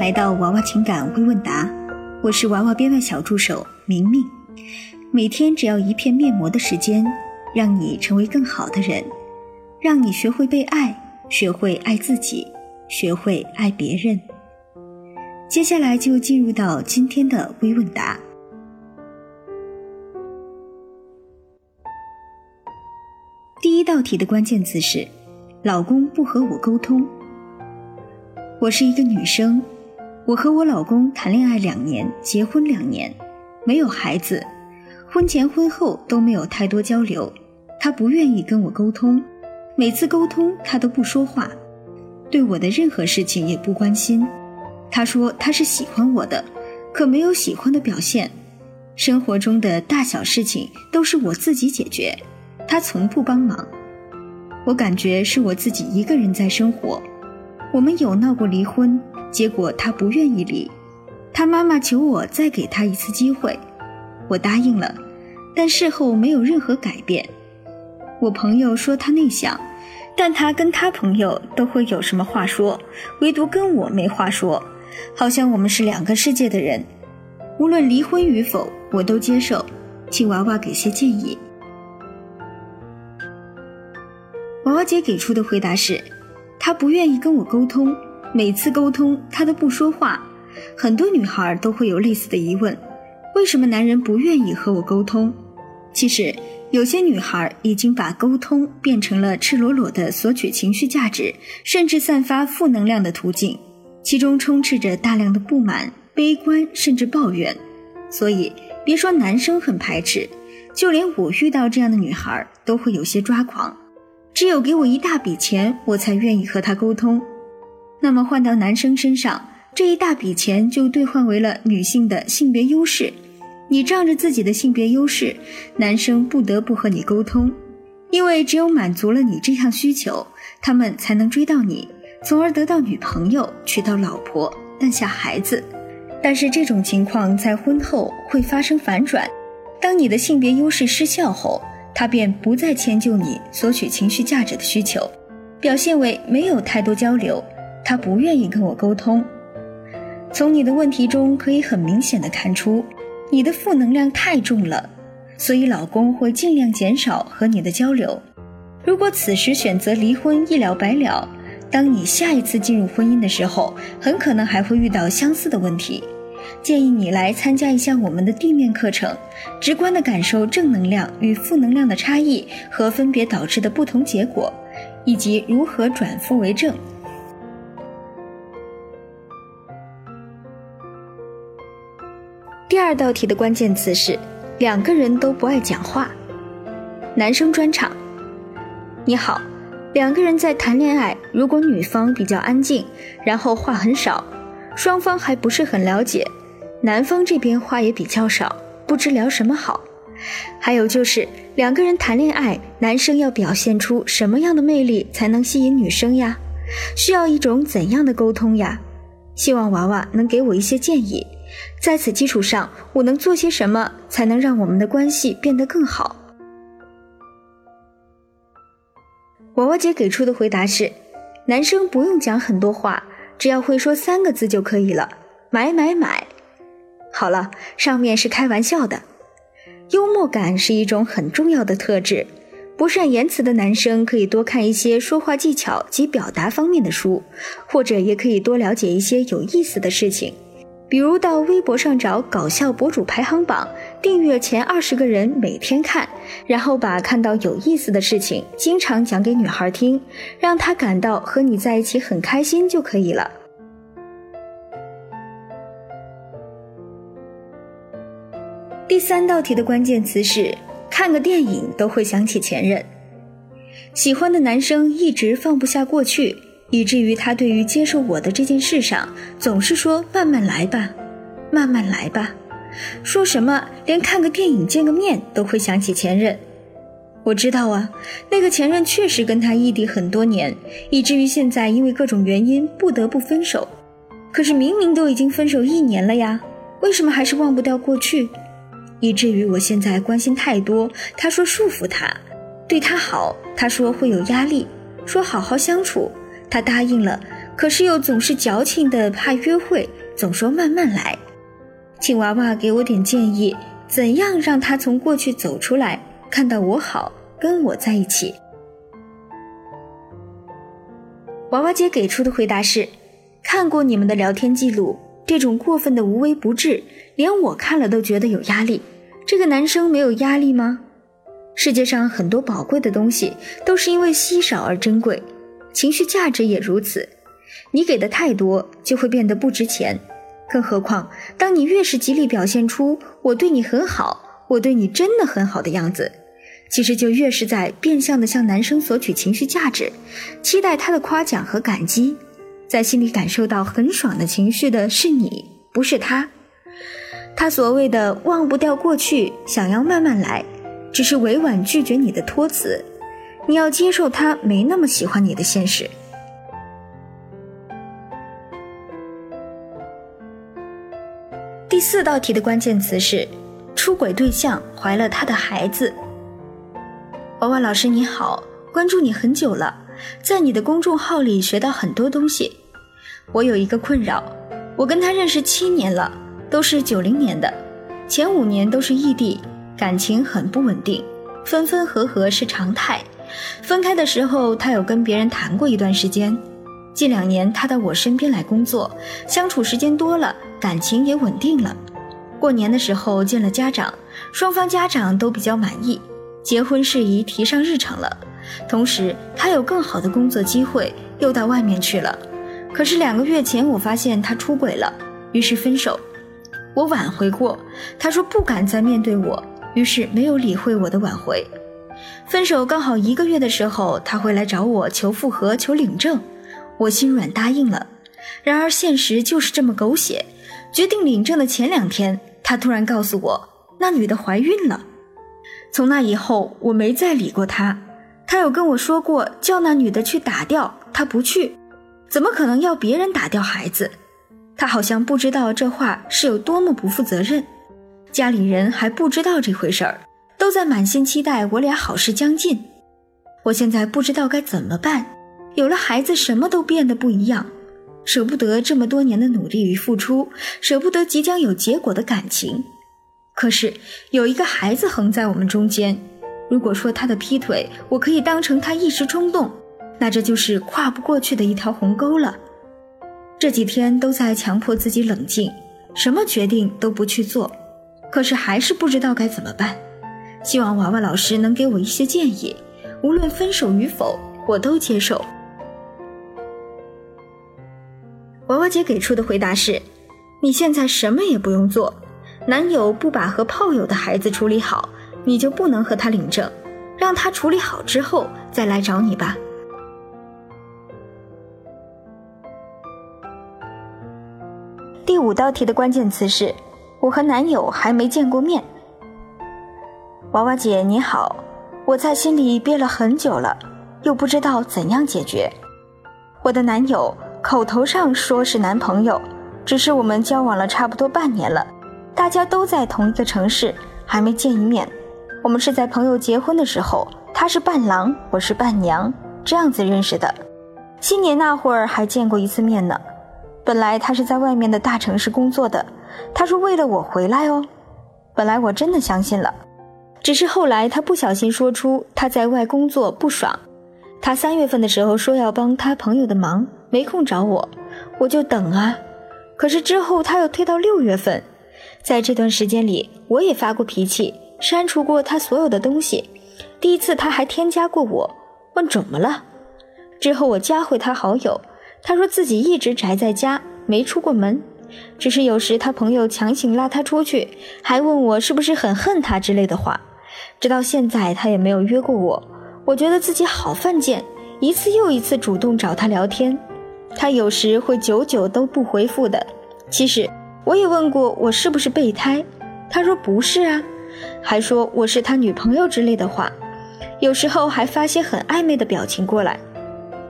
来到娃娃情感微问答，我是娃娃编外小助手明明。每天只要一片面膜的时间，让你成为更好的人，让你学会被爱，学会爱自己，学会爱别人。接下来就进入到今天的微问答。第一道题的关键词是：老公不和我沟通。我是一个女生，我和我老公谈恋爱两年，结婚两年，没有孩子，婚前婚后都没有太多交流。他不愿意跟我沟通，每次沟通他都不说话，对我的任何事情也不关心。他说他是喜欢我的，可没有喜欢的表现。生活中的大小事情都是我自己解决，他从不帮忙。我感觉是我自己一个人在生活。我们有闹过离婚，结果他不愿意离，他妈妈求我再给他一次机会，我答应了，但事后没有任何改变。我朋友说他内向，但他跟他朋友都会有什么话说，唯独跟我没话说，好像我们是两个世界的人。无论离婚与否，我都接受，请娃娃给些建议。娃娃姐给出的回答是。他不愿意跟我沟通，每次沟通他都不说话。很多女孩都会有类似的疑问：为什么男人不愿意和我沟通？其实，有些女孩已经把沟通变成了赤裸裸的索取情绪价值，甚至散发负能量的途径，其中充斥着大量的不满、悲观，甚至抱怨。所以，别说男生很排斥，就连我遇到这样的女孩都会有些抓狂。只有给我一大笔钱，我才愿意和他沟通。那么换到男生身上，这一大笔钱就兑换为了女性的性别优势。你仗着自己的性别优势，男生不得不和你沟通，因为只有满足了你这项需求，他们才能追到你，从而得到女朋友、娶到老婆、诞下孩子。但是这种情况在婚后会发生反转，当你的性别优势失效后。他便不再迁就你索取情绪价值的需求，表现为没有太多交流，他不愿意跟我沟通。从你的问题中可以很明显的看出，你的负能量太重了，所以老公会尽量减少和你的交流。如果此时选择离婚一了百了，当你下一次进入婚姻的时候，很可能还会遇到相似的问题。建议你来参加一下我们的地面课程，直观的感受正能量与负能量的差异和分别导致的不同结果，以及如何转负为正。第二道题的关键词是两个人都不爱讲话。男生专场，你好，两个人在谈恋爱，如果女方比较安静，然后话很少，双方还不是很了解。男方这边话也比较少，不知聊什么好。还有就是两个人谈恋爱，男生要表现出什么样的魅力才能吸引女生呀？需要一种怎样的沟通呀？希望娃娃能给我一些建议，在此基础上，我能做些什么才能让我们的关系变得更好？娃娃姐给出的回答是：男生不用讲很多话，只要会说三个字就可以了，买买买。好了，上面是开玩笑的。幽默感是一种很重要的特质。不善言辞的男生可以多看一些说话技巧及表达方面的书，或者也可以多了解一些有意思的事情，比如到微博上找搞笑博主排行榜，订阅前二十个人，每天看，然后把看到有意思的事情经常讲给女孩听，让她感到和你在一起很开心就可以了。第三道题的关键词是看个电影都会想起前任。喜欢的男生一直放不下过去，以至于他对于接受我的这件事上，总是说慢慢来吧，慢慢来吧。说什么连看个电影见个面都会想起前任。我知道啊，那个前任确实跟他异地很多年，以至于现在因为各种原因不得不分手。可是明明都已经分手一年了呀，为什么还是忘不掉过去？以至于我现在关心太多，他说束缚他，对他好，他说会有压力，说好好相处，他答应了，可是又总是矫情的怕约会，总说慢慢来。请娃娃给我点建议，怎样让他从过去走出来，看到我好，跟我在一起？娃娃姐给出的回答是：看过你们的聊天记录，这种过分的无微不至，连我看了都觉得有压力。这个男生没有压力吗？世界上很多宝贵的东西都是因为稀少而珍贵，情绪价值也如此。你给的太多，就会变得不值钱。更何况，当你越是极力表现出我对你很好，我对你真的很好的样子，其实就越是在变相的向男生索取情绪价值，期待他的夸奖和感激，在心里感受到很爽的情绪的是你，不是他。他所谓的忘不掉过去，想要慢慢来，只是委婉拒绝你的托词。你要接受他没那么喜欢你的现实。第四道题的关键词是出轨对象怀了他的孩子。娃娃老师你好，关注你很久了，在你的公众号里学到很多东西。我有一个困扰，我跟他认识七年了，都是九零年的，前五年都是异地，感情很不稳定，分分合合是常态。分开的时候，他有跟别人谈过一段时间。近两年，他到我身边来工作，相处时间多了，感情也稳定了。过年的时候见了家长，双方家长都比较满意，结婚事宜提上日程了。同时，他有更好的工作机会，又到外面去了。可是两个月前，我发现他出轨了，于是分手。我挽回过，他说不敢再面对我，于是没有理会我的挽回。分手刚好一个月的时候，他会来找我求复合、求领证。我心软答应了，然而现实就是这么狗血。决定领证的前两天，他突然告诉我那女的怀孕了。从那以后，我没再理过他。他有跟我说过叫那女的去打掉，他不去，怎么可能要别人打掉孩子？他好像不知道这话是有多么不负责任。家里人还不知道这回事儿，都在满心期待我俩好事将近。我现在不知道该怎么办。有了孩子，什么都变得不一样，舍不得这么多年的努力与付出，舍不得即将有结果的感情。可是有一个孩子横在我们中间，如果说他的劈腿，我可以当成他一时冲动，那这就是跨不过去的一条鸿沟了。这几天都在强迫自己冷静，什么决定都不去做，可是还是不知道该怎么办。希望娃娃老师能给我一些建议，无论分手与否，我都接受。娃娃姐给出的回答是：你现在什么也不用做，男友不把和炮友的孩子处理好，你就不能和他领证，让他处理好之后再来找你吧。第五道题的关键词是：我和男友还没见过面。娃娃姐你好，我在心里憋了很久了，又不知道怎样解决。我的男友。口头上说是男朋友，只是我们交往了差不多半年了，大家都在同一个城市，还没见一面。我们是在朋友结婚的时候，他是伴郎，我是伴娘，这样子认识的。新年那会儿还见过一次面呢。本来他是在外面的大城市工作的，他说为了我回来哦。本来我真的相信了，只是后来他不小心说出他在外工作不爽。他三月份的时候说要帮他朋友的忙。没空找我，我就等啊。可是之后他又推到六月份，在这段时间里，我也发过脾气，删除过他所有的东西。第一次他还添加过我，问怎么了。之后我加回他好友，他说自己一直宅在家，没出过门，只是有时他朋友强行拉他出去，还问我是不是很恨他之类的话。直到现在他也没有约过我，我觉得自己好犯贱，一次又一次主动找他聊天。他有时会久久都不回复的。其实我也问过我是不是备胎，他说不是啊，还说我是他女朋友之类的话，有时候还发些很暧昧的表情过来。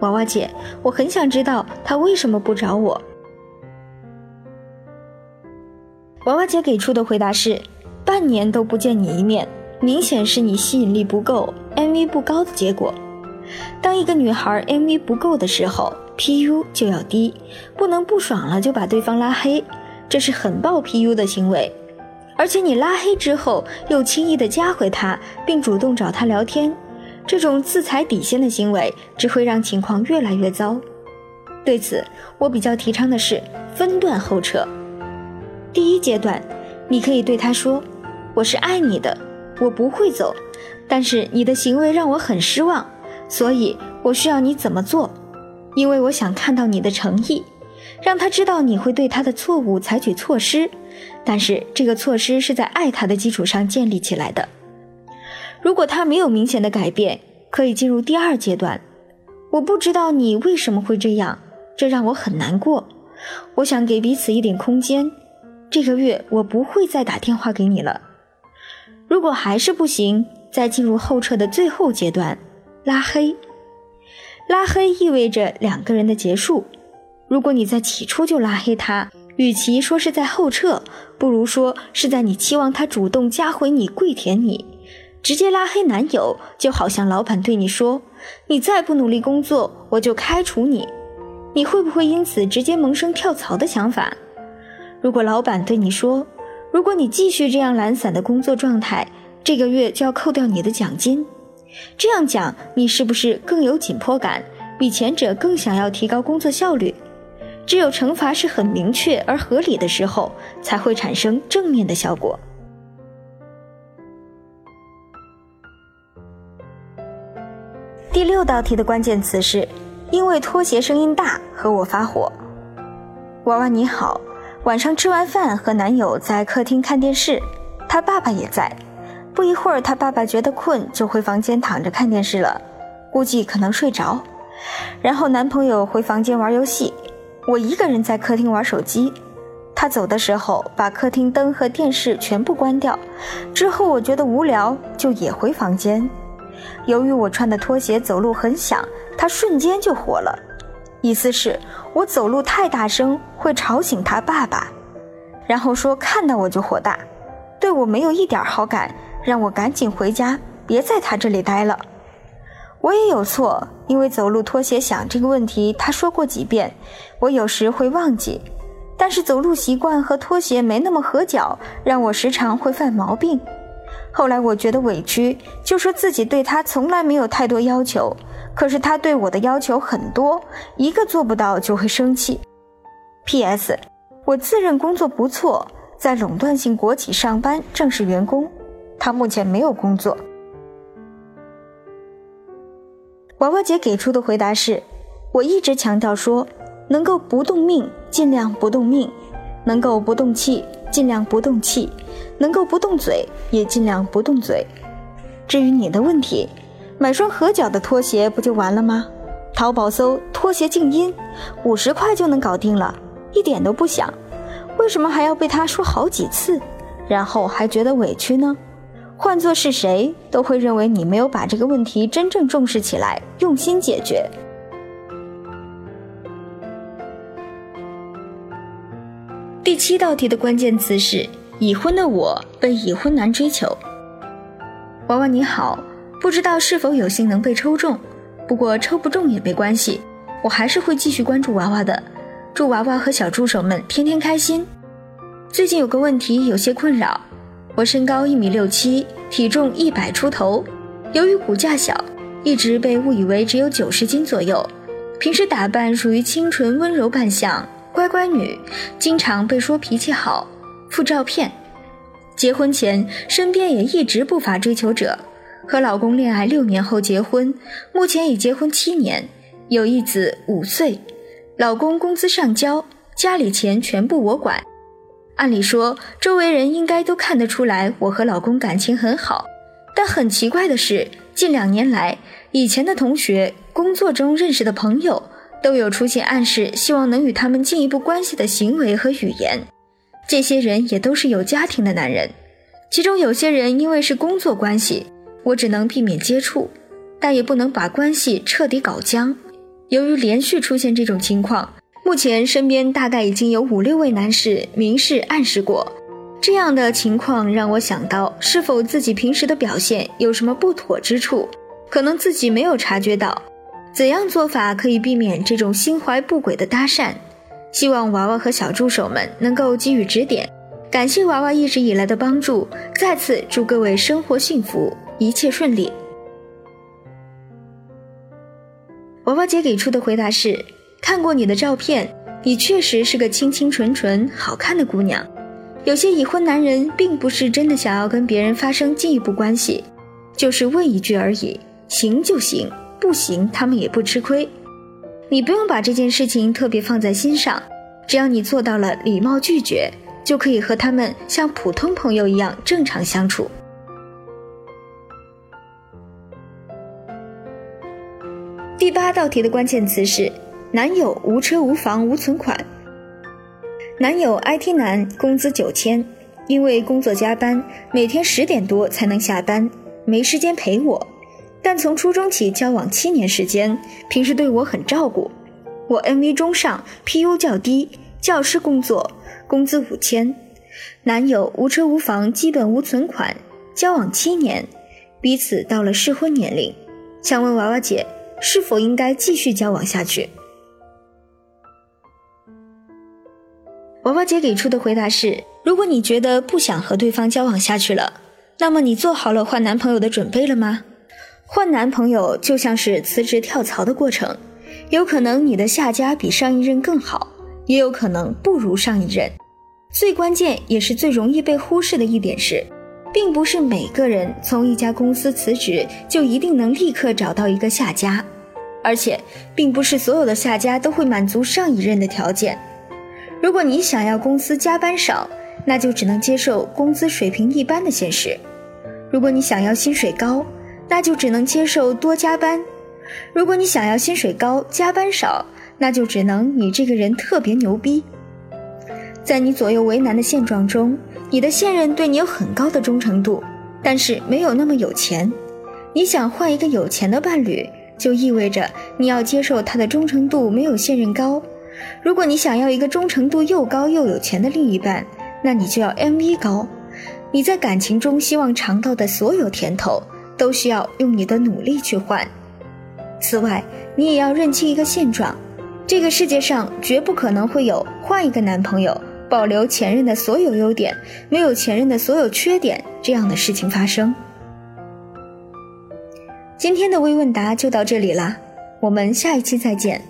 娃娃姐，我很想知道他为什么不找我。娃娃姐给出的回答是：半年都不见你一面，明显是你吸引力不够，MV 不高的结果。当一个女孩 MV 不够的时候，PU 就要低，不能不爽了就把对方拉黑，这是很爆 PU 的行为。而且你拉黑之后又轻易的加回他，并主动找他聊天，这种自踩底线的行为只会让情况越来越糟。对此，我比较提倡的是分段后撤。第一阶段，你可以对他说：“我是爱你的，我不会走，但是你的行为让我很失望，所以我需要你怎么做？因为我想看到你的诚意，让他知道你会对他的错误采取措施。”但是这个措施是在爱他的基础上建立起来的。如果他没有明显的改变，可以进入第二阶段。我不知道你为什么会这样，这让我很难过。我想给彼此一点空间。这个月我不会再打电话给你了。如果还是不行，再进入后撤的最后阶段，拉黑。拉黑意味着两个人的结束。如果你在起初就拉黑他。与其说是在后撤，不如说是在你期望他主动加回你、跪舔你。直接拉黑男友，就好像老板对你说：“你再不努力工作，我就开除你。”你会不会因此直接萌生跳槽的想法？如果老板对你说：“如果你继续这样懒散的工作状态，这个月就要扣掉你的奖金。”这样讲，你是不是更有紧迫感，比前者更想要提高工作效率？只有惩罚是很明确而合理的时候，才会产生正面的效果。第六道题的关键词是“因为拖鞋声音大和我发火”。娃娃你好，晚上吃完饭和男友在客厅看电视，他爸爸也在。不一会儿，他爸爸觉得困，就回房间躺着看电视了，估计可能睡着。然后男朋友回房间玩游戏。我一个人在客厅玩手机，他走的时候把客厅灯和电视全部关掉。之后我觉得无聊，就也回房间。由于我穿的拖鞋走路很响，他瞬间就火了，意思是我走路太大声会吵醒他爸爸，然后说看到我就火大，对我没有一点好感，让我赶紧回家，别在他这里待了。我也有错，因为走路拖鞋响这个问题，他说过几遍，我有时会忘记。但是走路习惯和拖鞋没那么合脚，让我时常会犯毛病。后来我觉得委屈，就说自己对他从来没有太多要求，可是他对我的要求很多，一个做不到就会生气。P.S. 我自认工作不错，在垄断性国企上班，正式员工。他目前没有工作。娃娃姐给出的回答是：我一直强调说，能够不动命尽量不动命，能够不动气尽量不动气，能够不动嘴也尽量不动嘴。至于你的问题，买双合脚的拖鞋不就完了吗？淘宝搜拖鞋静音，五十块就能搞定了，一点都不想。为什么还要被他说好几次，然后还觉得委屈呢？换做是谁，都会认为你没有把这个问题真正重视起来，用心解决。第七道题的关键词是已婚的我被已婚男追求。娃娃你好，不知道是否有幸能被抽中，不过抽不中也没关系，我还是会继续关注娃娃的。祝娃娃和小助手们天天开心。最近有个问题有些困扰。我身高一米六七，体重一百出头，由于骨架小，一直被误以为只有九十斤左右。平时打扮属于清纯温柔扮相，乖乖女，经常被说脾气好，附照片。结婚前身边也一直不乏追求者，和老公恋爱六年后结婚，目前已结婚七年，有一子五岁，老公工资上交，家里钱全部我管。按理说，周围人应该都看得出来我和老公感情很好，但很奇怪的是，近两年来，以前的同学、工作中认识的朋友都有出现暗示，希望能与他们进一步关系的行为和语言。这些人也都是有家庭的男人，其中有些人因为是工作关系，我只能避免接触，但也不能把关系彻底搞僵。由于连续出现这种情况。目前身边大概已经有五六位男士明示暗示过，这样的情况让我想到，是否自己平时的表现有什么不妥之处，可能自己没有察觉到，怎样做法可以避免这种心怀不轨的搭讪？希望娃娃和小助手们能够给予指点。感谢娃娃一直以来的帮助，再次祝各位生活幸福，一切顺利。娃娃姐给出的回答是：看过你的照片，你确实是个清清纯纯、好看的姑娘。有些已婚男人并不是真的想要跟别人发生进一步关系，就是问一句而已，行就行，不行他们也不吃亏。你不用把这件事情特别放在心上，只要你做到了礼貌拒绝，就可以和他们像普通朋友一样正常相处。第八道题的关键词是：男友无车无房无存款。男友 IT 男，工资九千，因为工作加班，每天十点多才能下班，没时间陪我。但从初中起交往七年时间，平时对我很照顾。我 MV 中上，PU 较低，教师工作，工资五千。男友无车无房，基本无存款，交往七年，彼此到了适婚年龄，想问娃娃姐，是否应该继续交往下去？娃娃姐给出的回答是：如果你觉得不想和对方交往下去了，那么你做好了换男朋友的准备了吗？换男朋友就像是辞职跳槽的过程，有可能你的下家比上一任更好，也有可能不如上一任。最关键也是最容易被忽视的一点是，并不是每个人从一家公司辞职就一定能立刻找到一个下家，而且并不是所有的下家都会满足上一任的条件。如果你想要公司加班少，那就只能接受工资水平一般的现实；如果你想要薪水高，那就只能接受多加班；如果你想要薪水高、加班少，那就只能你这个人特别牛逼。在你左右为难的现状中，你的现任对你有很高的忠诚度，但是没有那么有钱。你想换一个有钱的伴侣，就意味着你要接受他的忠诚度没有现任高。如果你想要一个忠诚度又高又有钱的另一半，那你就要 M V 高。你在感情中希望尝到的所有甜头，都需要用你的努力去换。此外，你也要认清一个现状：这个世界上绝不可能会有换一个男朋友，保留前任的所有优点，没有前任的所有缺点这样的事情发生。今天的微问答就到这里啦，我们下一期再见。